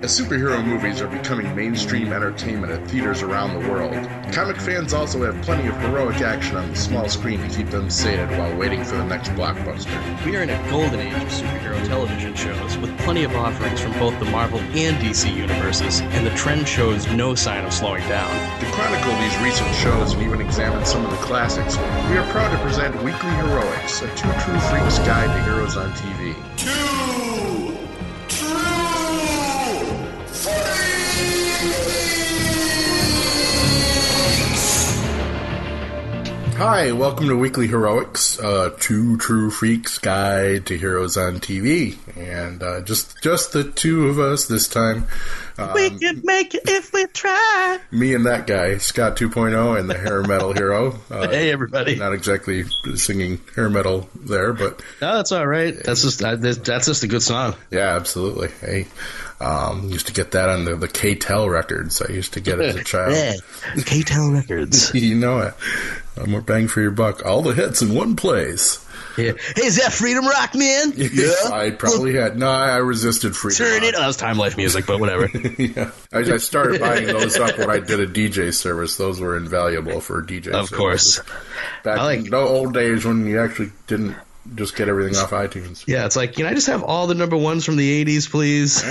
As superhero movies are becoming mainstream entertainment at theaters around the world, comic fans also have plenty of heroic action on the small screen to keep them sated while waiting for the next blockbuster. We are in a golden age of superhero television shows with plenty of offerings from both the Marvel and DC universes, and the trend shows no sign of slowing down. To chronicle these recent shows and even examine some of the classics, we are proud to present Weekly Heroics, a two true freaks guide to heroes on TV. Two, Hi, welcome to Weekly Heroics, uh, two true freaks guide to heroes on TV, and uh, just just the two of us this time. Um, we can make it if we try. me and that guy, Scott 2.0, and the hair metal hero. Uh, Hey, everybody. Not exactly singing hair metal there, but No, that's all right. That's just that's just a good song. yeah, absolutely. Hey, um, used to get that on the, the K-Tel records. I used to get it as a child. K-Tel Records. you know it. More bang for your buck. All the hits in one place. Yeah. Hey, is that Freedom Rock, man? Yeah. I probably had. No, I resisted freedom. Turn it. Oh, that was Time Life music, but whatever. yeah. I, I started buying those up when I did a DJ service. Those were invaluable for DJ Of course. Back I like- in the old days when you actually didn't just get everything off iTunes. Yeah, it's like, can I just have all the number ones from the 80s, please?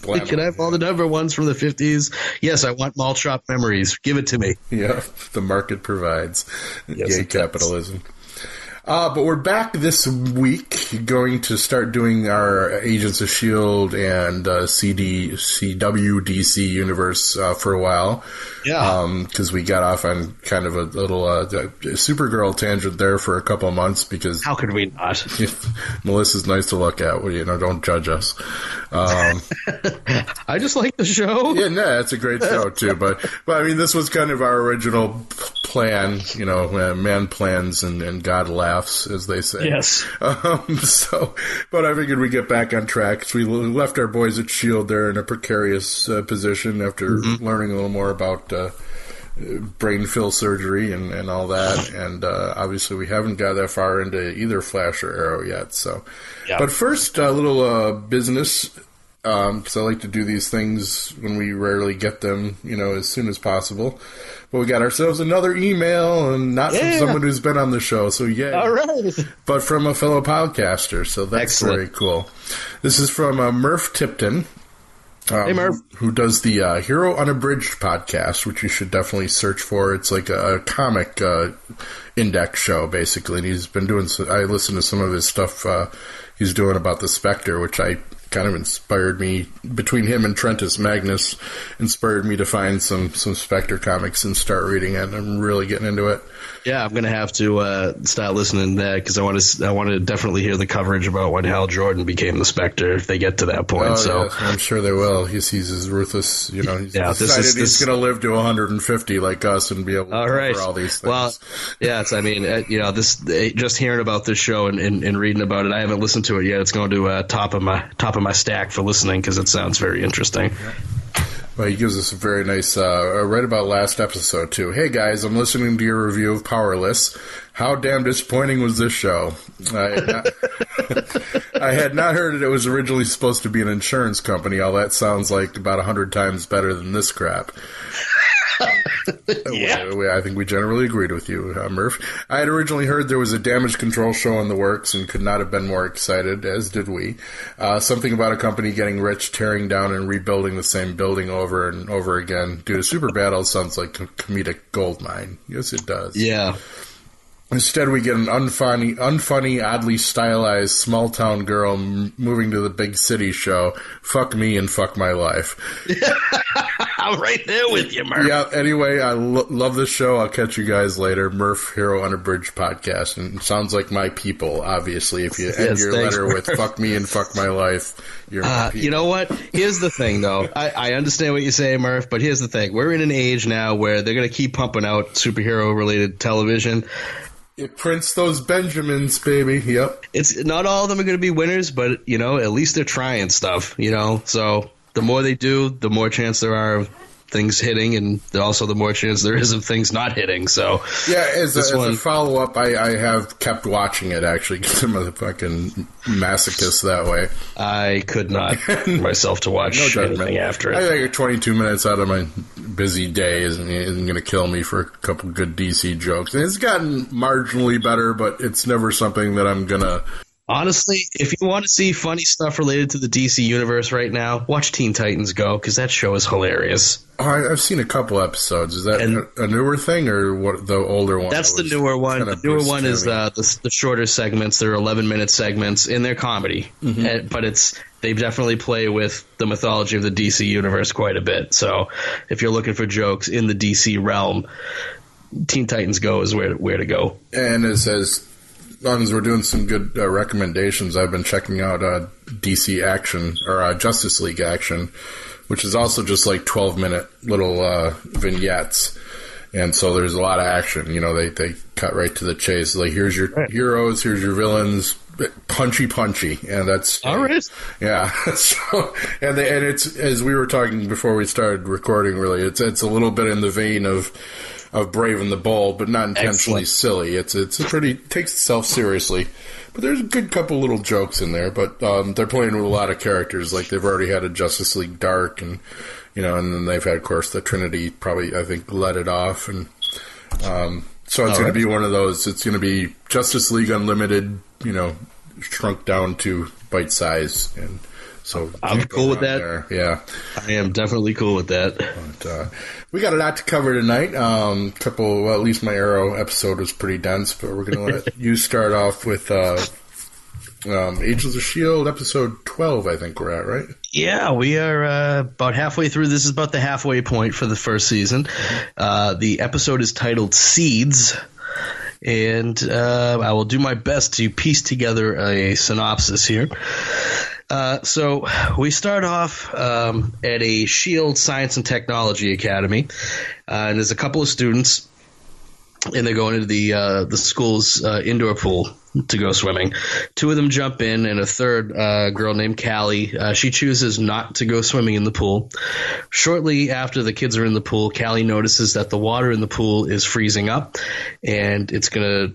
Blam. Can I have all the number ones from the 50s? Yes, I want malt shop memories. Give it to me. Yeah, the market provides. Yes, Yay, it does. Uh, but we're back this week, going to start doing our Agents of S.H.I.E.L.D. And uh, CD, CWDC universe uh, for a while. Yeah. Because we got off on kind of a little uh, Supergirl tangent there for a couple of months because How could we not? Melissa's nice to look at. Well, you know, don't judge us. Um, I just like the show. Yeah, no, it's a great show too. But, but I mean, this was kind of our original plan. You know, uh, man plans and, and God laughs, as they say. Yes. Um, so, but I figured we get back on track. So we left our boys at Shield there in a precarious uh, position after learning a little more about. Uh, brain Phil surgery and, and all that and uh, obviously we haven't got that far into either flash or arrow yet so Yeah. but first a little uh, business because I like to do these things when we rarely get them, you know, as soon as possible. But we got ourselves another email, and not from someone who's been on the show, so yay! All right. But from a fellow podcaster, so that's Excellent. very cool. This is from uh, Murph Tipton. Um, Hey, Murph. Who does the uh, Hero Unabridged podcast, which you should definitely search for. It's like a, a comic uh, index show, basically. And he's been doing, so, I listened to some of his stuff uh, he's doing about the Spectre, which I kind of inspired me, between him and Trentus Magnus, inspired me to find some, some Spectre comics and start reading it. I'm really getting into it. Yeah, I'm gonna have to uh, start listening to that because I want to. I want to definitely hear the coverage about when Hal Jordan became the Spectre if they get to that point. Oh, so yes, I'm sure they will. He's he's as ruthless, you know. He's Yeah, decided is- he's this- going to live to 150 like us and be able to All cover right. all these things. Well, yeah, it's. I mean, uh, you know, this uh, just hearing about this show and, and, and reading about it. I haven't listened to it yet. It's going to uh, top of my top of my stack for listening because it sounds very interesting. Well, he gives us a very nice, uh, uh, right about last episode too. Hey guys, I'm listening to your review of Powerless. How damn disappointing was this show? I had not, I had not heard that it was originally supposed to be an insurance company. All that sounds like about a hundred times better than this crap. Yeah. We- I think we generally agreed with you, uh, Murph. I had originally heard there was a damage control show in the works and could not have been more excited, as did we. Uh, something about a company getting rich, tearing down and rebuilding the same building over and over again due to super battles sounds like a comedic goldmine. Yes, it does. Yeah. Instead, we get an unfunny, unfunny, oddly stylized small town girl m- moving to the big city show. Fuck me and fuck my life. I'm right there with you, Mark. Yeah. Anyway, I lo- love this show. I'll catch you guys later. Murph Hero Unabridged podcast, and it sounds like my people. Obviously, if you end Yes, your thanks, letter with "fuck me" and "fuck my life," you're my Uh, people. you know what? Here's the thing, though. I, I understand what you say, Murph, but here's the thing. We're in an age now where they're going to keep pumping out superhero related television. It prints those Benjamins, baby. Yep. It's not all of them are going to be winners, but you know, at least they're trying stuff. You know, so the more they do, the more chance there are of things hitting, and also the more chance there is of things not hitting. So Yeah, as, a, as one- a follow up, I, I have kept watching it actually because I'm a fucking masochist that way. I could not myself to watch No judgment. anything after it. I think 22 minutes out of my busy day isn't, isn't going to kill me for a couple good DC jokes. And it's gotten marginally better, but it's never something that I'm going to. Honestly, if you want to see funny stuff related to the DC universe right now, watch Teen Titans Go because that show is hilarious. Oh, I, I've seen a couple episodes. Is that And- a, newer thing or what? The older one? That's the newer one. The newer one is uh, the, the shorter segments. They're 11 minute segments in their comedy, Mm-hmm. Uh, but it's they definitely play with the mythology of the DC universe quite a bit. So if you're looking for jokes in the DC realm, Teen Titans Go is where where to go. And as as we're doing some good uh, recommendations, I've been checking out uh, DC Action or uh, Justice League Action, which is also just like twelve minute little uh, vignettes. And so there's a lot of action. You know, they, they cut right to the chase. Like here's your heroes, here's your villains, punchy punchy, and that's All right. yeah. so and they, and it's as we were talking before we started recording. Really, it's it's a little bit in the vein of of Brave and the Bold, but not intentionally Excellent. silly. It's it's a pretty takes itself seriously. But there's a good couple little jokes in there. But um, they're playing with a lot of characters. Like they've already had a Justice League Dark, and you know, and then they've had, of course, the Trinity. Probably, I think, let it off, and um, so it's going right. to be one of those. It's going to be Justice League Unlimited. You know, shrunk down to bite size, and so I'm cool with that. there. Yeah. I am definitely cool with that. But, uh, we got a lot to cover tonight. Um, couple, well, at least my Arrow episode was pretty dense, but we're going to let you start off with uh, um, Agents of Shield episode twelve. I think we're at right. Yeah, we are uh, about halfway through. This is about the halfway point for the first season. Uh, the episode is titled Seeds. And uh, I will do my best to piece together a synopsis here. Uh, so we start off um, at a Shield Science and Technology Academy, uh, and there's a couple of students, and they're going into the uh, the school's indoor pool to go swimming. Two of them jump in, and a third uh, girl named Callie, uh, she chooses not to go swimming in the pool. Shortly after the kids are in the pool, Callie notices that the water in the pool is freezing up, and it's gonna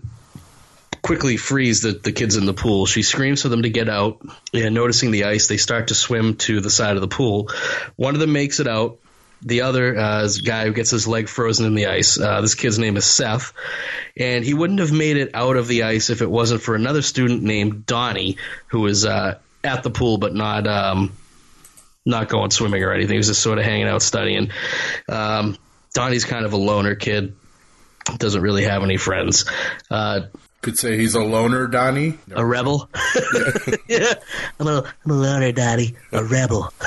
quickly freeze the, the kids in the pool. She screams for them to get out, and noticing the ice, they start to swim to the side of the pool. One of them makes it out. The other uh, guy who gets his leg frozen in the ice. Uh, this kid's name is Seth, and he wouldn't have made it out of the ice if it wasn't for another student named Donnie, who was uh, at the pool but not um, not going swimming or anything. He was just sort of hanging out studying. Um, Donnie's kind of a loner kid, doesn't really have any friends. Uh, Could say he's a loner, Donnie. a rebel. yeah, I'm a, I'm a loner, Daddy. A rebel.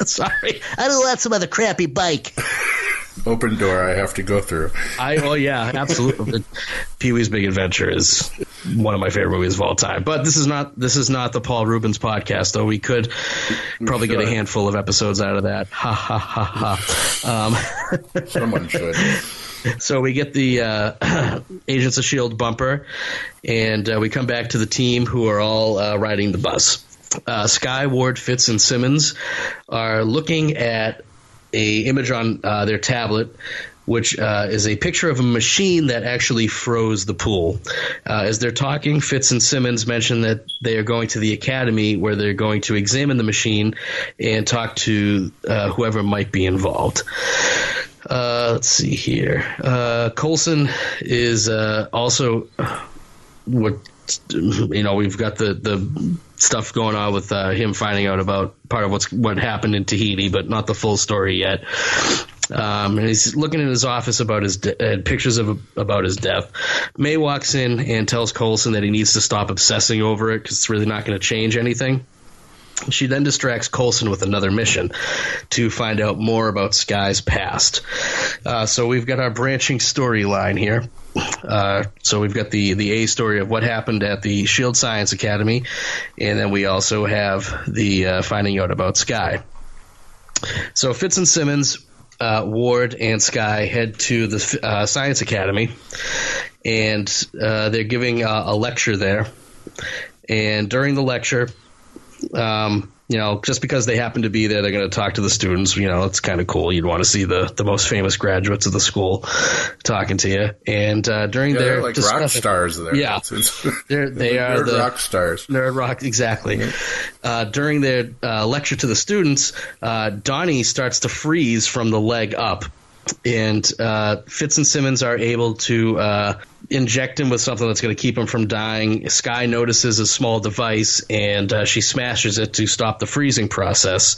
Sorry, I don't want some other crappy bike. Open door. I have to go through. I oh yeah, absolutely. Pee Wee's Big Adventure is one of my favorite movies of all time. But this is not this is not the Paul Reubens podcast, though. We could probably get a handful of episodes out of that. Ha ha ha ha. Um, Someone should. So we get the uh, Agents of Shield bumper, and uh, we come back to the team who are all uh, riding the bus. Uh, Skye, Ward, Fitz, and Simmons are looking at a image on uh, their tablet. Which uh, is a picture of a machine that actually froze the pool. Uh, as they're talking, Fitz and Simmons mention that they are going to the academy where they're going to examine the machine and talk to uh, whoever might be involved. Uh, let's see here. Uh, Coulson is uh, also what you know. We've got the the stuff going on with uh, him finding out about part of what's what happened in Tahiti, but not the full story yet. Um, and he's looking in his office about his de- uh, pictures of about his death. May walks in and tells Coulson that he needs to stop obsessing over it because it's really not going to change anything. She then distracts Coulson with another mission to find out more about Skye's past. Uh, so we've got our branching storyline here. Uh, so we've got the the A story of what happened at the Shield Science Academy, and then we also have the uh, finding out about Skye. So Fitz and Simmons, uh, Ward and Skye head to the uh, Science Academy, and uh, they're giving a lecture there. And during the lecture, um, you know, just because they happen to be there, they're going to talk to the students. You know, it's kind of cool. You'd want to see the, the most famous graduates of the school talking to you. And uh, during Yeah, their they're like rock stars there. Yeah. They're, they are they're the rock stars. Nerd Rock, exactly. Uh, during their uh, lecture to the students, uh, Donnie starts to freeze from the leg up. And uh, Fitz and Simmons are able to uh, inject him with something that's going to keep him from dying. Skye notices a small device and uh, she smashes it to stop the freezing process.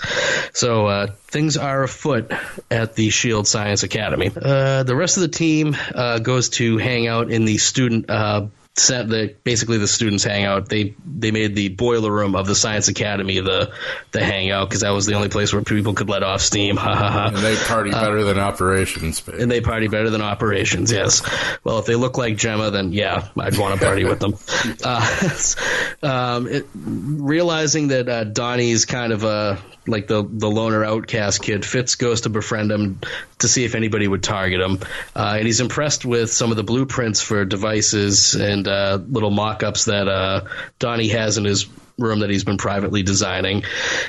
So uh, things are afoot at the Shield Science Academy. Uh, the rest of the team uh, goes to hang out in the student uh, set the basically the students hangout. They they made the boiler room of the Science Academy the the hangout because that was the only place where people could let off steam. Ha ha ha. And they party better than operations. babe. And they party better than operations, yes. Well, if they look like Jemma, then yeah, I'd want to party with them. Uh, um, it, realizing that uh, Donnie's kind of a like the the loner outcast kid, Fitz goes to befriend him to see if anybody would target him, uh, and he's impressed with some of the blueprints for devices and uh, little mock-ups that uh, Donnie has in his room that he's been privately designing.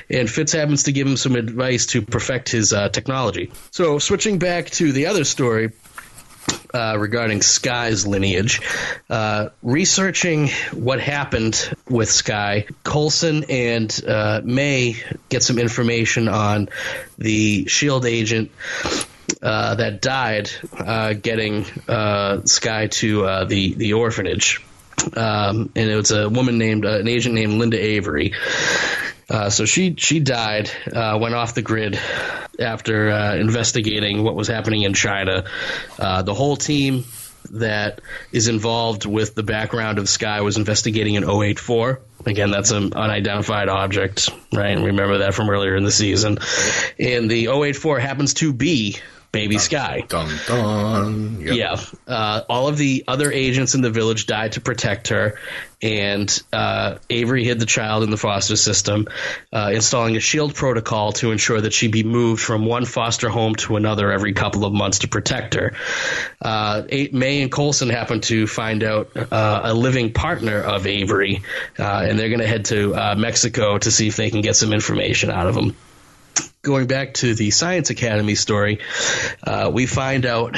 And Fitz happens to give him some advice to perfect his uh, technology. So, switching back to the other story, uh, regarding Skye's lineage. Uh, researching what happened with Skye, Coulson and uh, May get some information on the SHIELD agent. Uh, that died uh, getting uh, Skye to uh, the the orphanage, um, and it was a woman named uh, an agent named Linda Avery. So she she died, went off the grid after investigating what was happening in China. The whole team that is involved with the background of Skye was investigating an 084. Again, that's an unidentified object, right? Remember that from earlier in the season. And the 084 happens to be Baby Skye. Dun dun. Yep. Yeah. Uh, all of the other agents in the village died to protect her, and uh, Avery hid the child in the foster system, uh, installing a shield protocol to ensure that she be moved from one foster home to another every couple of months to protect her. Uh, May and Coulson happen to find out uh, a living partner of Avery, uh, and they're going to head to uh, Mexico to see if they can get some information out of him going back to the Science Academy story, uh, we find out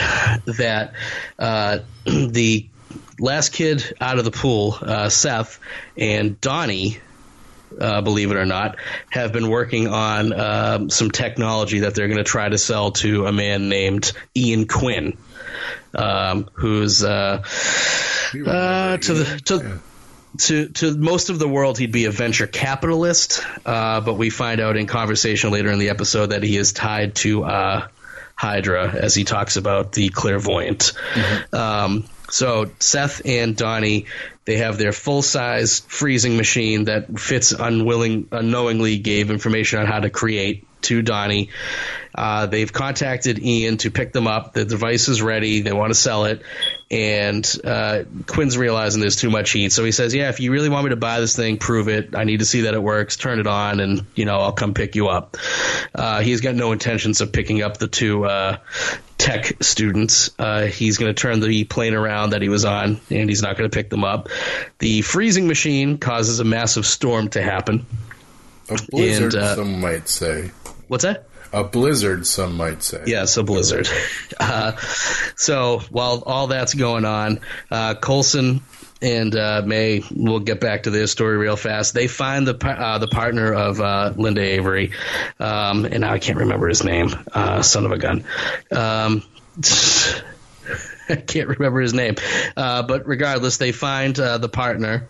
that uh, the last kid out of the pool, uh, Seth, and Donnie. Uh, believe it or not, have been working on um, some technology that they're going to try to sell to a man named Ian Quinn, um, who's uh, uh, to the to to to most of the world, he'd be a venture capitalist, uh, but we find out in conversation later in the episode that he is tied to uh, Hydra, as he talks about the clairvoyant. Um, so Seth and Donnie, they have their full size freezing machine that Fitz unwilling unknowingly gave information on how to create to Donnie. Uh, they've contacted Ian to pick them up. The device is ready. They want to sell it. And uh, Quinn's realizing there's too much heat. So he says, Yeah, if you really want me to buy this thing, prove it. I need to see that it works. Turn it on, and, you know, I'll come pick you up. Uh, he's got no intentions of picking up the two uh, tech students. Uh, he's going to turn the plane around that he was on, and he's not going to pick them up. The freezing machine causes a massive storm to happen. A blizzard, And, uh, some might say. What's that? A blizzard, some might say. Yes, a blizzard. Uh, so while all that's going on, uh, Coulson and uh, May, we'll get back to this story real fast. They find the uh, the partner of uh, Linda Avery, um, and now I can't remember his name. Uh, son of a gun. Um, I can't remember his name, uh, but regardless, they find uh, the partner,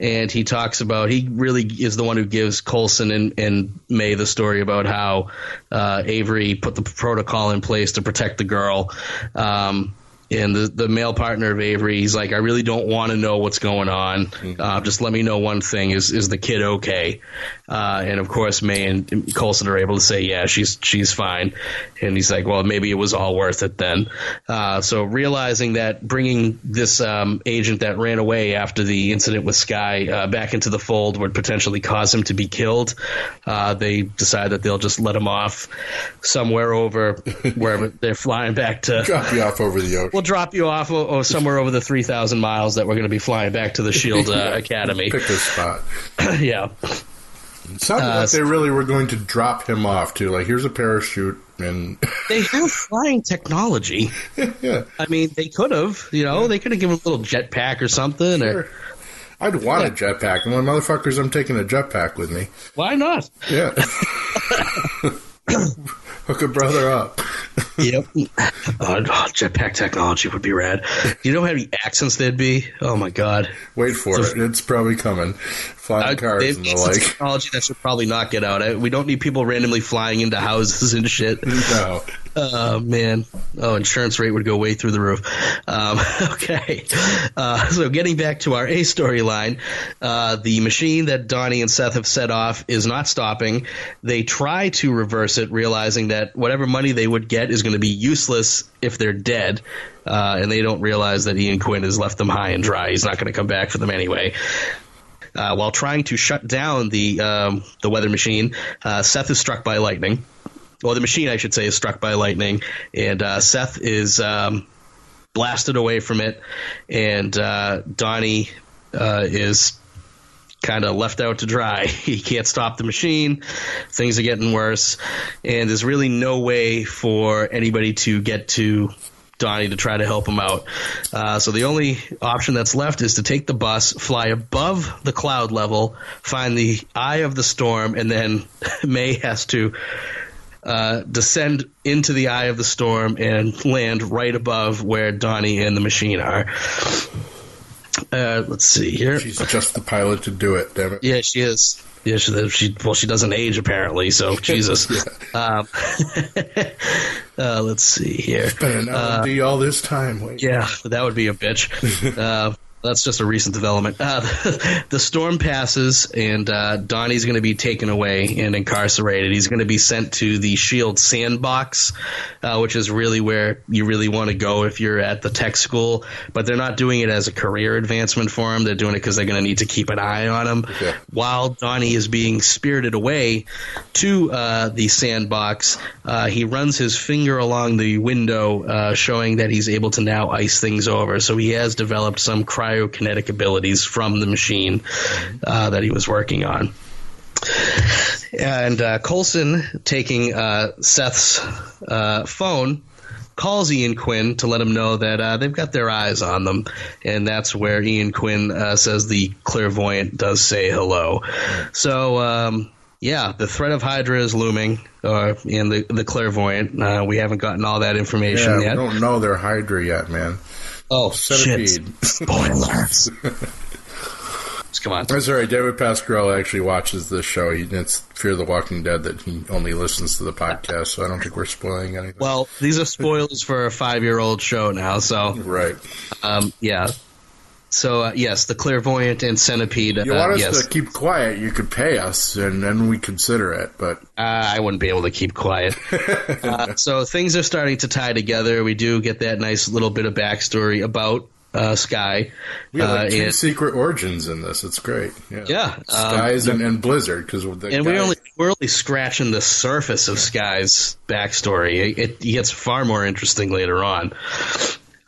and he talks about he really is the one who gives Coulson and, and May the story about how uh, Avery put the protocol in place to protect the girl. Um, and the, the male partner of Avery, he's like, I really don't want to know what's going on. Uh, just let me know one thing: is is the kid okay? Uh, and of course, May and Coulson are able to say, yeah, she's she's fine. And he's like, well, maybe it was all worth it then. Uh, so realizing that bringing this um, agent that ran away after the incident with Skye uh, back into the fold would potentially cause him to be killed, uh, they decide that they'll just let him off somewhere over wherever they're flying back to Drop you off over the ocean. we'll drop you off o- o- somewhere over the 3,000 miles that we're going to be flying back to the Shield uh, Academy. Pick a spot. yeah. It sounded Uh, like they really were going to drop him off too. Like, here's a parachute, and They have flying technology. yeah, I mean, they could have, you know, they could have given him a little jetpack or something. Or. I'd want a jetpack. And when motherfuckers, I'm taking a jetpack with me. why not? Yeah. Hook a brother up. Yep. oh, jetpack technology would be rad. You know how many accents there'd be? Oh my god. Wait for it. It's probably coming. Flying Uh, cars and the like. technology that should probably not get out. I- We don't need people randomly flying into houses and shit. No. Oh man! Oh, insurance rate would go way through the roof. Um, okay, uh, so getting back to our A storyline, uh, the machine that Donnie and Seth have set off is not stopping. They try to reverse it, realizing that whatever money they would get is going to be useless if they're dead, uh, and they don't realize that Ian Quinn has left them high and dry. He's not going to come back for them anyway. Uh, while trying to shut down the um, the weather machine, uh, Seth is struck by lightning. Well, the machine, I should say, is struck by lightning, and uh, Seth is um, blasted away from it, and uh, Donnie uh, is kind of left out to dry. He can't stop the machine. Things are getting worse, and there's really no way for anybody to get to Donnie to try to help him out. Uh, so the only option that's left is to take the bus, fly above the cloud level, find the eye of the storm, and then May has to uh, descend into the eye of the storm and land right above where Donnie and the machine are. Uh, let's see here. She's just the pilot to do it, damn it. Yeah, she is. Yeah, she, she well, she doesn't age apparently. So Jesus. um, uh, let's see here. Been an LMD all this time. Wait. Yeah, that would be a bitch. that's just a recent development. Uh, the storm passes, and uh, Donnie's going to be taken away and incarcerated. He's going to be sent to the Shield Sandbox, uh, which is really where you really want to go if you're at the tech school. But they're not doing it as a career advancement for him. They're doing it because they're going to need to keep an eye on him. Okay. While Donnie is being spirited away to uh, the sandbox, uh, he runs his finger along the window, uh, showing that he's able to now ice things over. So he has developed some cryokinetic abilities from the machine uh, that he was working on. And uh, Coulson, taking uh, Seth's uh, phone, calls Ian Quinn to let him know that uh, they've got their eyes on them, and that's where Ian Quinn uh, says the clairvoyant does say hello. So. Um, yeah, the threat of Hydra is looming, uh, and the the clairvoyant. Uh, we haven't gotten all that information Yeah, we don't know they're Hydra yet, man. Oh shit! Centipede. Spoilers. Come on. That's all right. David Pasquarello actually watches this show. He, it's Fear the Walking Dead that he only listens to the podcast, so I don't think we're spoiling anything. Well, these are spoilers for a five-year-old show now, so right. um, yeah. So uh, yes, the clairvoyant and centipede. You uh, us yes, to keep quiet, you could pay us, and then we consider it. But uh, I wouldn't be able to keep quiet. uh, so things are starting to tie together. We do get that nice little bit of backstory about uh, Skye. we have Uh, like two and- secret origins in this. It's great. Yeah, Yeah, um, Skye's and, and Blizzard because and guy- we're only we're only scratching the surface of Skye's backstory. It, it gets far more interesting later on.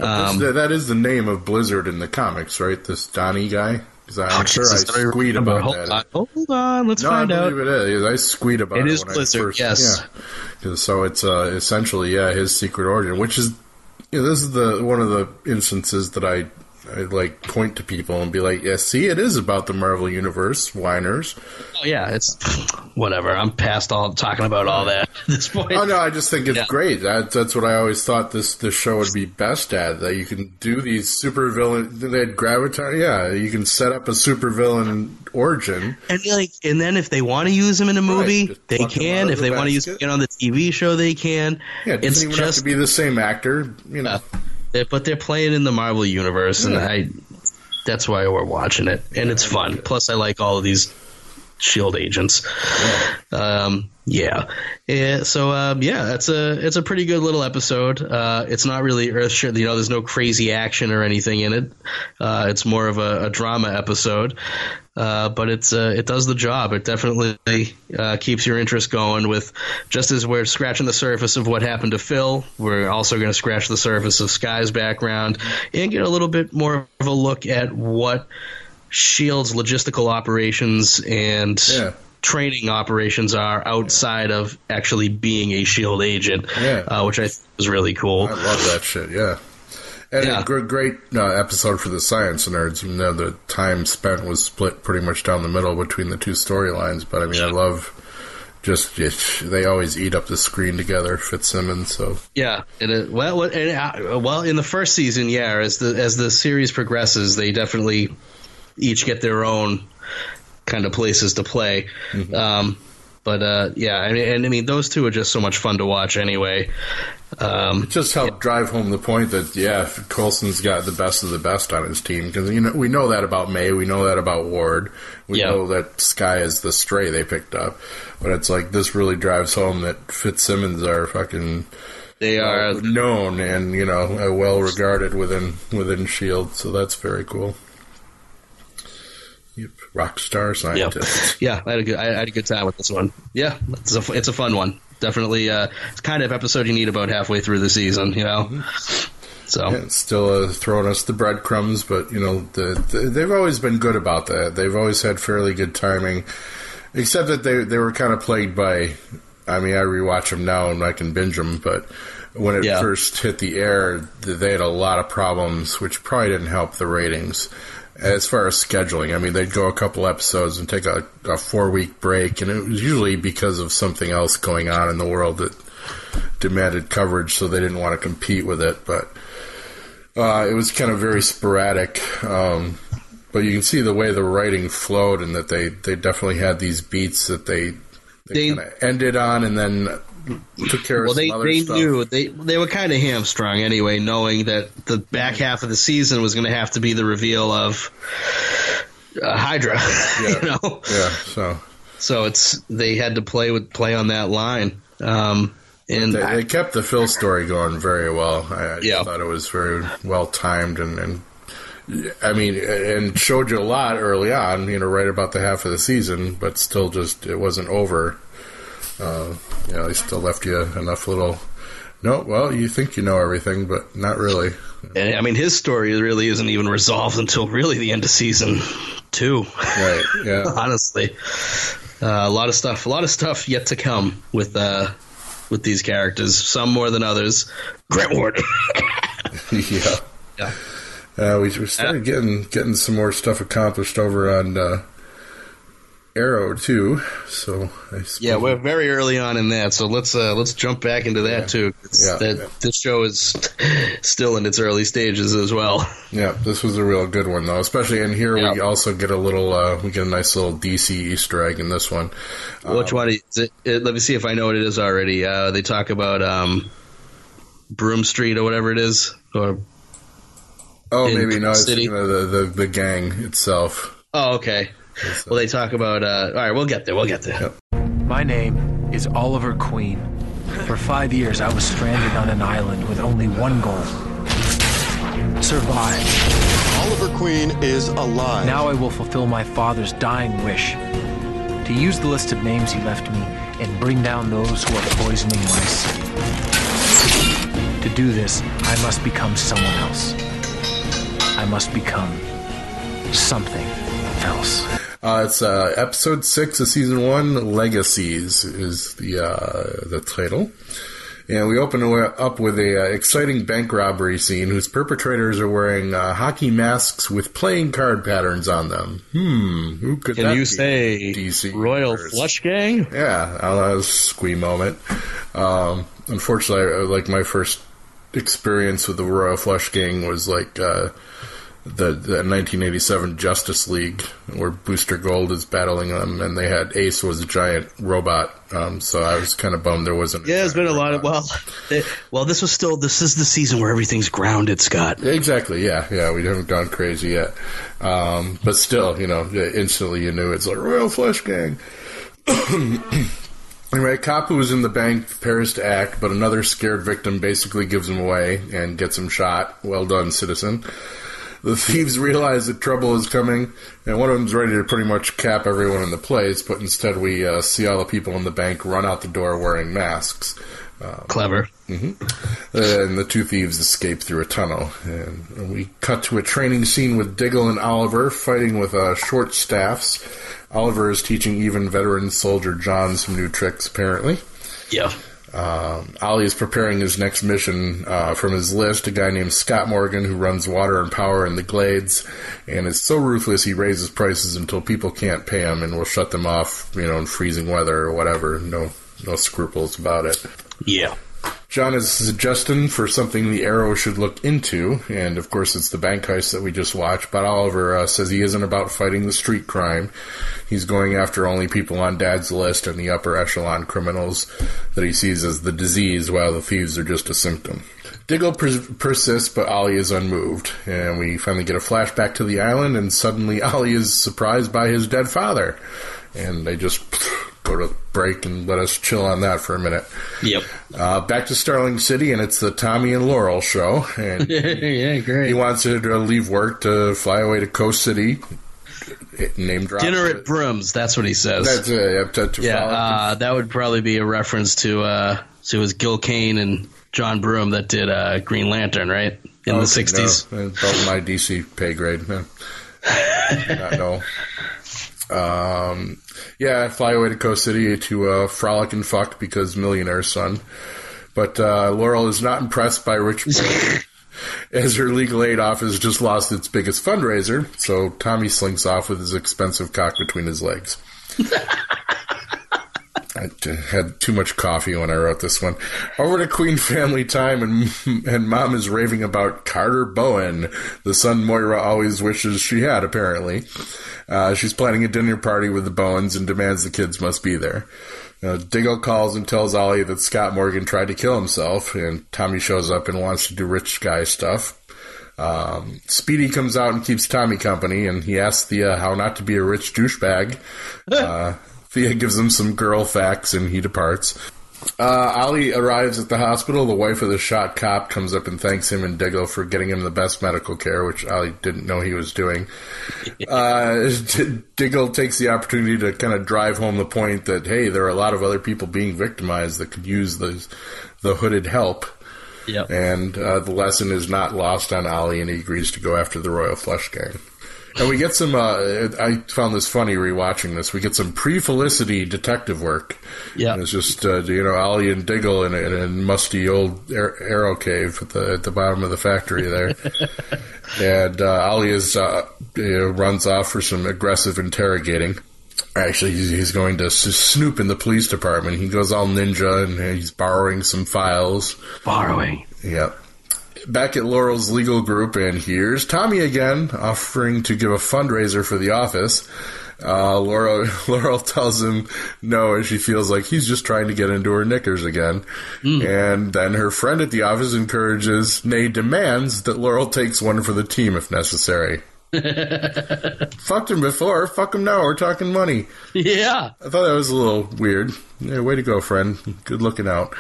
Um, That- that is the name of Blizzard in the comics, right? This Donnie guy. Because I'm Oh, sure I squeed about hold that. On, hold on, let's No, find I out. believe it is. I squeed about It it. is Blizzard, first, yes. Yeah. So it's uh, essentially yeah his secret origin, which is you know, this is the one of the instances that I I like point to people and be like, yeah, see, it is about the Marvel universe, whiners. Oh, yeah, it's whatever. I'm past all talking about all that at this point. Oh no, I just think it's Yeah. great. That, that's what I always thought this this show would be best at. That you can do these super villain. They had Graviton. Yeah, you can set up a super villain origin. And like, and then if they want to use him in a movie, just they pluck him out can. If the they want to use him on the TV show, they can. Yeah, it it's doesn't even have to be the same actor. You know, but they're playing in the Marvel universe, and I. That's why we're watching it, and it's fun. Plus, I like all of these Shield agents. Um, yeah. So um, yeah, it's a it's a pretty good little episode. Uh, it's not really earth you know. There's no crazy action or anything in it. Uh, it's more of a, a drama episode. Uh, but it's uh, it does the job. It definitely uh, keeps your interest going. With just as we're scratching the surface of what happened to Phil, we're also going to scratch the surface of Skye's background and get a little bit more of a look at what Shield's logistical operations and Yeah. Training operations are outside of actually being a Shield agent, Yeah. uh, which I think was really cool. I love that shit. Yeah. And Yeah. a gr- great uh, episode for the science nerds. Even though the time spent was split pretty much down the middle between the two storylines, but I mean, I love just it, they always eat up the screen together. Fitzsimmons, so Yeah, and it, well, and, uh, well, in the first season, yeah, as the as the series progresses, they definitely each get their own kind of places to play. Um, but uh, yeah, I mean, and I mean, those two are just so much fun to watch anyway. Um, it just helped drive home the point that yeah, Coulson's got the best of the best on his team because you know we know that about May, we know that about Ward, we Yeah. know that Skye is the stray they picked up, but it's like this really drives home that Fitzsimmons are fucking. they are known and you know well regarded within within Shield, so that's very cool. Yep, rock star scientist. yeah. I had a good I had a good time with this one. Yeah, it's a it's a fun one. Definitely, uh, it's kind of episode you need about halfway through the season. You know, so Yeah, it's still uh, throwing us the breadcrumbs, but you know the, the, they've always been good about that. They've always had fairly good timing, except that they they were kind of plagued by. I mean, I rewatch them now and I can binge them, but when it Yeah. first hit the air, they had a lot of problems, which probably didn't help the ratings. As far as scheduling, I mean, they'd go a couple episodes and take a, a four week break, and it was usually because of something else going on in the world that demanded coverage, so they didn't want to compete with it. But uh, it was kind of very sporadic. Um, but you can see the way the writing flowed, and that they, they definitely had these beats that they they, They- kind of ended on, and then took care well, they they stuff. knew they they were kind of hamstrung anyway, knowing that the back half of the season was going to have to be the reveal of uh, Hydra. Yeah. you know, Yeah, so so it's they had to play with play on that line. Um, and they, I- they kept the Phil story going very well. I, I Yeah. thought it was very well timed and. and I mean, and showed you a lot early on, you know, right about the half of the season, but still just, it wasn't over. Uh, you know, they still left you enough little, no, well, you think you know everything, but not really. and, I mean, his story really isn't even resolved until really the end of season two. Right, yeah. Honestly, uh, a lot of stuff, a lot of stuff yet to come with uh, with these characters. Some more than others. Grant Ward. yeah. yeah. Uh, we, we started getting getting some more stuff accomplished over on uh, Arrow too. So I Yeah, we're very early on in that, so let's uh, let's jump back into that too. Yeah. that this show is still in its early stages as well. yeah, this was a real good one though. Especially in here, we also get a little uh, we get a nice little DC Easter egg in this one. Which one is it, it? Let me see if I know what it is already. Uh, they talk about um, Broom Street or whatever it is, or Oh, maybe no, it's you know, the, the the gang itself. oh, okay. Well, they talk about. Uh, all right, we'll get there. We'll get there. My name is Oliver Queen. For five years, I was stranded on an island with only one goal survive. Oliver Queen is alive. Now I will fulfill my father's dying wish to use the list of names he left me and bring down those who are poisoning my city. To do this, I must become someone else. I must become something else. Uh, it's uh, episode six of season one. Legacies is the uh, the title, and we open up with a uh, exciting bank robbery scene whose perpetrators are wearing uh, hockey masks with playing card patterns on them. Hmm, who could Can that you be? say DC Royal Universe. Flush Gang? Yeah, that was a squee moment. Um, unfortunately, I- like my first experience with the Royal Flush Gang was like uh, the, the 1987 Justice League, where Booster Gold is battling them, and they had Ace was a giant robot. Um, so I was kind of bummed there wasn't. Yeah, there's been a lot of robot. well, it, well. This was still this is the season where everything's grounded, Scott. Exactly. Yeah, yeah. We haven't gone crazy yet, um, but still, you know, instantly you knew it's like Royal Flush Gang. anyway, cop who was in the bank prepares to act, but another scared victim basically gives him away and gets him shot. Well done, citizen. The thieves realize that trouble is coming, and one of them's ready to pretty much cap everyone in the place. But instead, we uh, see all the people in the bank run out the door wearing masks. Clever. and the two thieves escape through a tunnel. And we cut to a training scene with Diggle and Oliver fighting with uh, short staffs. Oliver is teaching even veteran soldier John some new tricks, apparently. Yeah. Um, Ollie is preparing his next mission uh, from his list, a guy named Scott Morgan who runs water and power in the Glades and is so ruthless he raises prices until people can't pay him and will shut them off, you know, in freezing weather or whatever. No, no scruples about it. Yeah. John is suggesting for something the Arrow should look into, and of course it's the bank heist that we just watched. But Oliver uh, says he isn't about fighting the street crime; he's going after only people on Dad's list and the upper echelon criminals that he sees as the disease, while the thieves are just a symptom. Diggle pers- persists, but Ollie is unmoved, and we finally get a flashback to the island, and suddenly Ollie is surprised by his dead father, and they just go to break and let us chill on that for a minute. Yep. Uh, back to Starling City, and it's the Tommy and Laurel show. And yeah, great. he wants her to leave work to fly away to Coast City. Name drop. Dinner at Broom's. That's what he says. That's it. To, to yeah, uh, that would probably be a reference to uh, to it was Gil Kane and John Broome that did uh, Green Lantern, right in the '60s. No, above my DC pay grade. No. Not know. Um, yeah, fly away to Coast City to uh, frolic and fuck because millionaire son. But uh, Laurel is not impressed by Rich as her legal aid office just lost its biggest fundraiser. So Tommy slinks off with his expensive cock between his legs. I had too much coffee when I wrote this one. Over to Queen Family Time, and and Mom is raving about Carter Bowen, the son Moira always wishes she had. Apparently, uh, she's planning a dinner party with the Bowens and demands the kids must be there. Uh, Diggle calls and tells Ollie that Scott Morgan tried to kill himself, and Tommy shows up and wants to do rich guy stuff. Um, Speedy comes out and keeps Tommy company, and he asks Thea how not to be a rich douchebag. Uh, Thea gives him some girl facts, and he departs. Uh, Ollie arrives at the hospital. The wife of the shot cop comes up and thanks him and Diggle for getting him the best medical care, which Ollie didn't know he was doing. Uh, D- Diggle takes the opportunity to kind of drive home the point that, hey, there are a lot of other people being victimized that could use the, the hooded help. Yep. And uh, the lesson is not lost on Ollie, and he agrees to go after the Royal Flush Gang. And we get some. Uh, I found this funny rewatching this. We get some pre-Felicity detective work. Yeah. It's just uh, you know Ollie and Diggle in a, in a musty old arrow cave at the at the bottom of the factory there. and uh, Ollie is uh, you know, runs off for some aggressive interrogating. Actually, he's, he's going to snoop in the police department. He goes all ninja and he's borrowing some files. Borrowing. Yep. Back at Laurel's legal group, and here's Tommy again, offering to give a fundraiser for the office. Uh, Laurel, Laurel tells him no, as she feels like he's just trying to get into her knickers again. And then her friend at the office encourages, nay, demands that Laurel takes one for the team if necessary. Fucked him before, fuck him now, we're talking money. Yeah. I thought that was a little weird. Yeah, way to go, friend. Good looking out.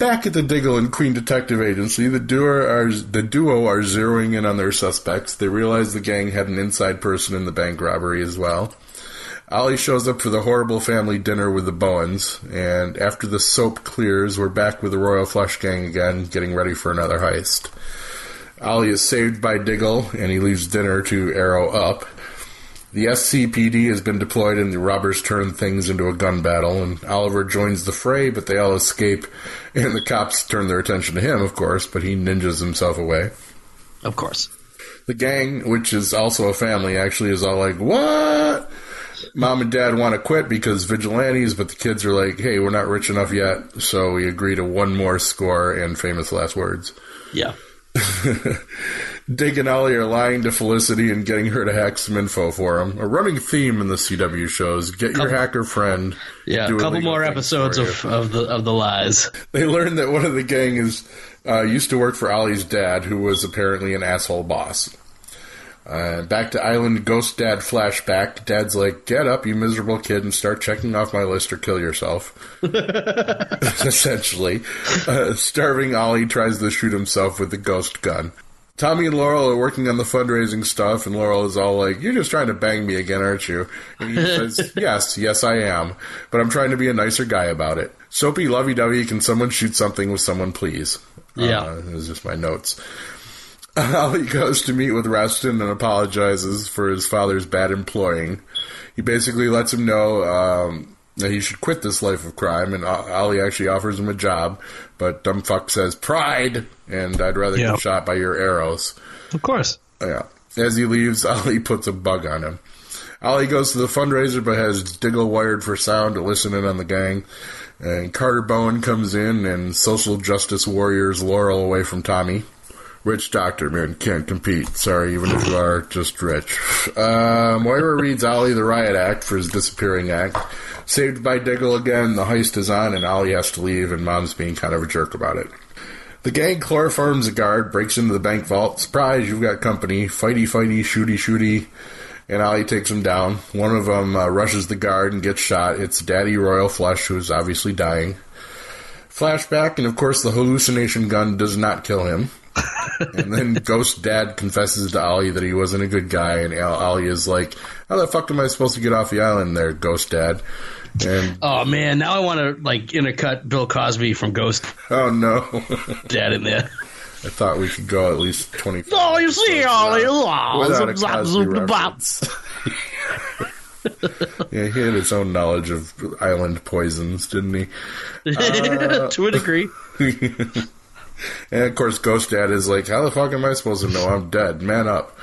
Back at the Diggle and Queen Detective Agency, the duo are the duo are zeroing in on their suspects. They realize the gang had an inside person in the bank robbery as well. Ollie shows up for the horrible family dinner with the Bowens, and after the soap clears, we're back with the Royal Flush Gang again, getting ready for another heist. Ollie is saved by Diggle, and he leaves dinner to arrow up. The SCPD has been deployed and the robbers turn things into a gun battle, and Oliver joins the fray, but they all escape, and the cops turn their attention to him, of course, but he ninjas himself away. Of course. The gang, which is also a family, actually is all like, What? Mom and dad want to quit because vigilantes, but the kids are like, Hey, we're not rich enough yet, so we agree to one more score and famous last words. Yeah. Dig and Ollie are lying to Felicity and getting her to hack some info for him. A running theme in the CW shows: get your hacker friend. Yeah. do A couple more episodes of, of the of the lies. They learn that one of the gang is uh, used to work for Ollie's dad, who was apparently an asshole boss. Uh, back to Island Ghost Dad flashback. Dad's like, "Get up, you miserable kid, and start checking off my list or kill yourself." Essentially, uh, starving Ollie tries to shoot himself with the ghost gun. Tommy and Laurel are working on the fundraising stuff, and Laurel is all like, "You're just trying to bang me again, aren't you?" And he says, "Yes, yes, I am, but I'm trying to be a nicer guy about it." Soapy lovey-dovey. Can someone shoot something with someone, please? Yeah. uh, this is just my notes. Ollie goes to meet with Reston and apologizes for his father's bad employing. He basically lets him know um, that he should quit this life of crime, and Ollie actually offers him a job, but dumb fuck says pride, and I'd rather Yeah. get shot by your arrows. Of course. Yeah. As he leaves, Ollie puts a bug on him. Ollie goes to the fundraiser, but has Diggle wired for sound to listen in on the gang. And Carter Bowen comes in and social justice warriors Laurel away from Tommy. Rich doctor, man, can't compete. Sorry, even if you are just rich. Uh, Moira reads Ollie the riot act for his disappearing act. Saved by Diggle again, the heist is on, and Ollie has to leave, and Mom's being kind of a jerk about it. The gang chloroforms a guard, breaks into the bank vault. Surprise, you've got company. Fighty, fighty, shooty, shooty. And Ollie takes him down. One of them uh, rushes the guard and gets shot. It's Daddy Royal Flush, who is obviously dying. Flashback, and of course, the hallucination gun does not kill him. And then Ghost Dad confesses to Ollie that he wasn't a good guy, and Ollie is like, "How the fuck am I supposed to get off the island, there, Ghost Dad?" And Oh man, now I want to like intercut Bill Cosby from Ghost oh no, Dad in there. I thought we could go at least twenty. Oh, you see, Ollie, without a Cosby zap, zap, reference. yeah, he had his own knowledge of island poisons, didn't he? Uh, to a degree. And of course, Ghost Dad is like, "How the fuck am I supposed to know I'm dead? Man up."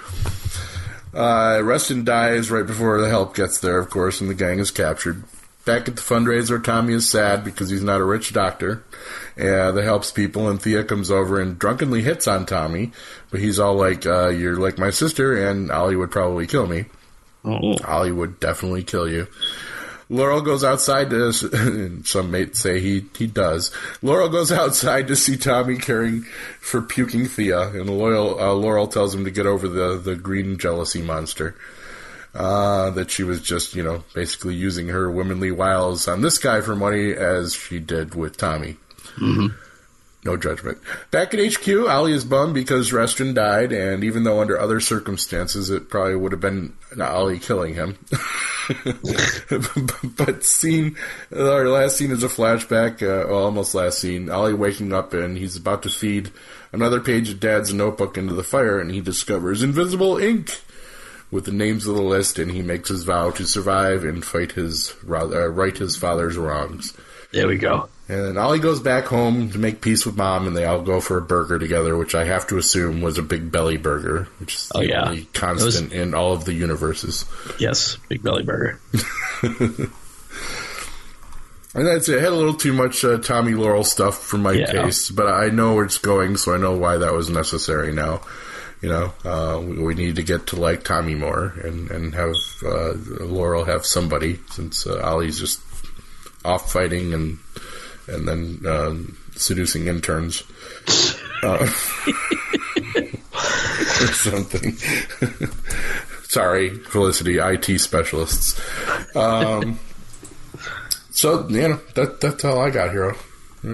Uh, Reston dies right before the help gets there, of course, and the gang is captured. Back at the fundraiser, Tommy is sad because he's not a rich doctor. Uh, that helps people, and Thea comes over and drunkenly hits on Tommy, but he's all like, uh, "You're like my sister, and Ollie would probably kill me." Ollie would definitely kill you. Laurel goes outside to. Some mates say he he does. Laurel goes outside to see Tommy caring for puking Thea, and Loyal, uh, Laurel tells him to get over the the green jealousy monster. Uh, that she was just, you know, basically using her womanly wiles on this guy for money as she did with Tommy. No judgment. Back at HQ, Ollie is bummed because Reston died, and even though under other circumstances it probably would have been Ollie killing him. but scene, our last scene is a flashback, uh, well, almost last scene. Ollie waking up and he's about to feed another page of Dad's notebook into the fire, and he discovers invisible ink with the names of the list, and he makes his vow to survive and fight his uh, right his father's wrongs. There we go. And then Ollie goes back home to make peace with mom, and they all go for a burger together, which I have to assume was a big belly burger, which is Oh, the yeah. only constant in all of the universes. Yes, big belly burger. And that's it. I had a little too much uh, Tommy Laurel stuff for my Yeah. taste, but I know where it's going, so I know why that was necessary now. You know, uh, we, we need to get to like Tommy more and, and have uh, Laurel have somebody, since uh, Ollie's just off fighting and and then um, seducing interns. Uh, or something. Sorry, Felicity, IT specialists. Um, so, you know, that, that's all I got, Hero.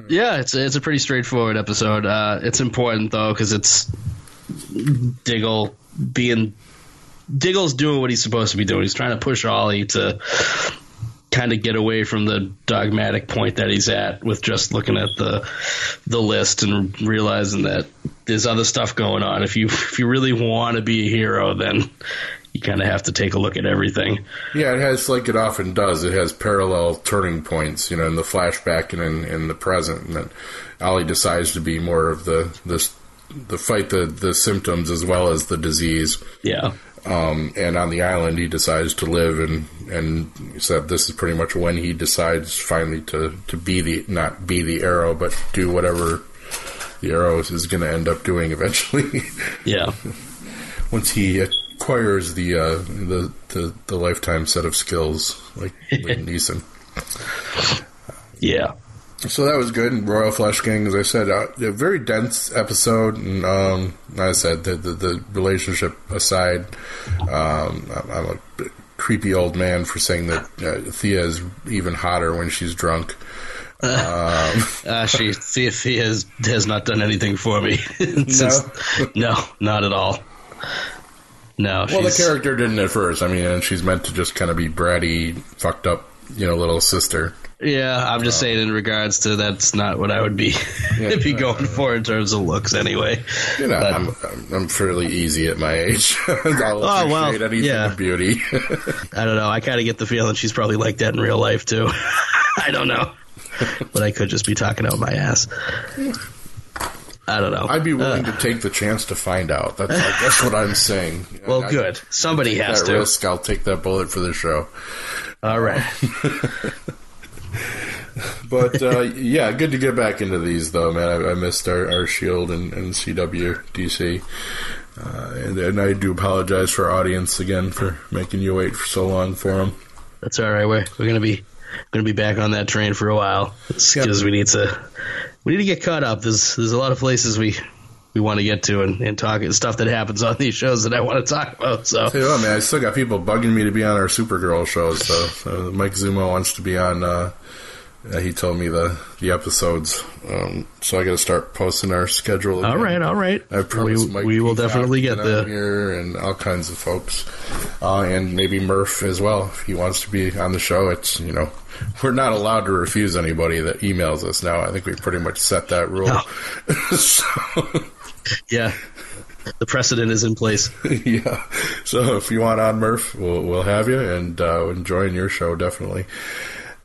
Yeah, it's it's a pretty straightforward episode. Uh, it's important though because it's Diggle being Diggle's doing what he's supposed to be doing. He's trying to push Ollie to kind of get away from the dogmatic point that he's at with just looking at the the list and realizing that there's other stuff going on. If you if you really want to be a hero, then you kind of have to take a look at everything. Yeah, it has, like it often does, it has parallel turning points, you know, in the flashback and in, in the present. And then Ollie decides to be more of the, the, the fight the, the symptoms as well as the disease. Yeah. Um, and on the island, he decides to live, and and he said this is pretty much when he decides finally to, to be the not be the arrow, but do whatever the arrow is going to end up doing eventually. Yeah. Once he acquires the uh, the, the the lifetime set of skills like Liam Neeson. Yeah. So that was good. And Royal Flush Gang, as I said, uh, a very dense episode. And um, as I said, the, the, the relationship aside, um, I'm a creepy old man for saying that uh, Thea is even hotter when she's drunk. uh, she Thea, Thea has, has not done anything for me. Since, no, not at all. No. Well, the character didn't at first. I mean, and she's meant to just kind of be bratty, fucked up, you know, little sister. Yeah, I'm just saying in regards to that's not what I would be be going for in terms of looks anyway. You know, But- I'm, I'm I'm fairly easy at my age. I'll Oh, well, anything yeah. of beauty. I don't know. I kind of get the feeling she's probably like that in real life too. I don't know, but I could just be talking out my ass. I don't know. I'd be willing Uh, to take the chance to find out. That's I guess what I'm saying. well, I- good. Somebody has to. risk, I'll take that bullet for the show. All right. But uh, yeah, good to get back into these though, man. I, I missed our, our Shield and, and CW DC, uh, and, and I do apologize for our audience again for making you wait for so long for them. That's all right. We're we're gonna be gonna be back on that train for a while because we need to we need to get caught up. There's there's a lot of places we we want to get to and, and talk stuff that happens on these shows that I want to talk about. So Tell you what, man, I still got people bugging me to be on our Supergirl shows. So, so Mike Zumo wants to be on. Uh, uh, he told me the the episodes, um, so I got to start posting our schedule. Again. all right, all right. I promise we, Mike we will definitely get the here and all kinds of folks, uh, and maybe Murph as well if he wants to be on the show. It's you know we're not allowed to refuse anybody that emails us now. I think we pretty much set that rule. No. so, yeah. The precedent is in place. yeah. So if you want on Murph, we'll we'll have you and uh, enjoying your show definitely.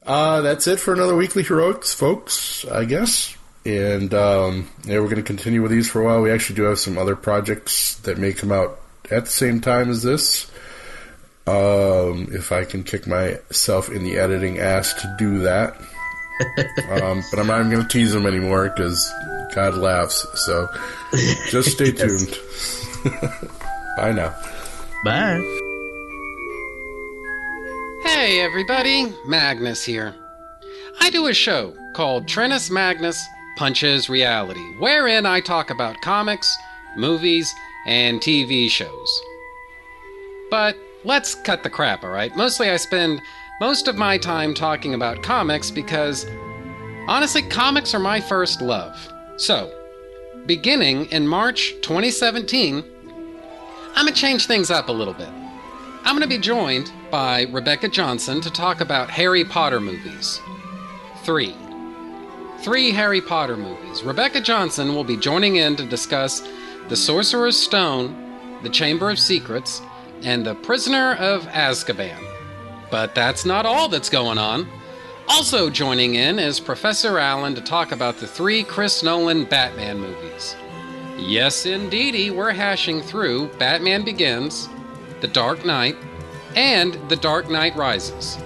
Uh, that's it for another weekly heroics, folks. I guess. And um, yeah, we're going to continue with these for a while. We actually do have some other projects that may come out at the same time as this. Um, if I can kick myself in the editing ass to do that. Um, but I'm not even going to tease them anymore because God laughs. So just stay tuned. Bye now. Bye. Hey everybody, Magnus here. I do a show called Trennis Magnus Punches Reality, wherein I talk about comics, movies, and TV shows. But let's cut the crap, alright? Mostly I spend most of my time talking about comics because honestly, comics are my first love. So, beginning in March 2017, I'm gonna change things up a little bit. I'm going to be joined by Rebecca Johnson to talk about Harry Potter movies. Three. Three Harry Potter movies. Rebecca Johnson will be joining in to discuss The Sorcerer's Stone, The Chamber of Secrets, and The Prisoner of Azkaban. But that's not all that's going on. Also joining in is Professor Allen to talk about the three Chris Nolan Batman movies. Yes, indeedy, we're hashing through Batman Begins, The Dark Knight, and The Dark Knight Rises.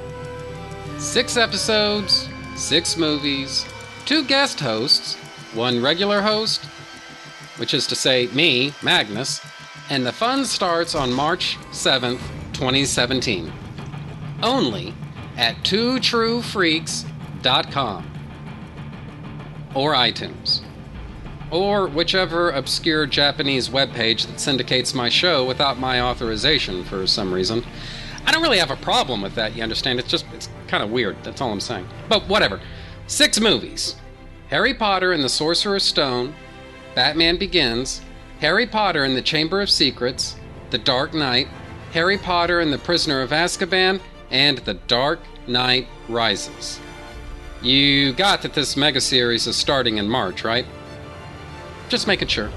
Six episodes, six movies, two guest hosts, one regular host, which is to say me, Magnus, and the fun starts on March 7th, 2017. Only at twotruefreaks.com or iTunes or whichever obscure Japanese webpage that syndicates my show without my authorization for some reason. I don't really have a problem with that, you understand? It's just, it's kind of weird, that's all I'm saying. But whatever. Six movies Harry Potter and the Sorcerer's Stone, Batman Begins, Harry Potter and the Chamber of Secrets, The Dark Knight, Harry Potter and the Prisoner of Azkaban, and The Dark Knight Rises. You got that this mega series is starting in March, right? Just making sure.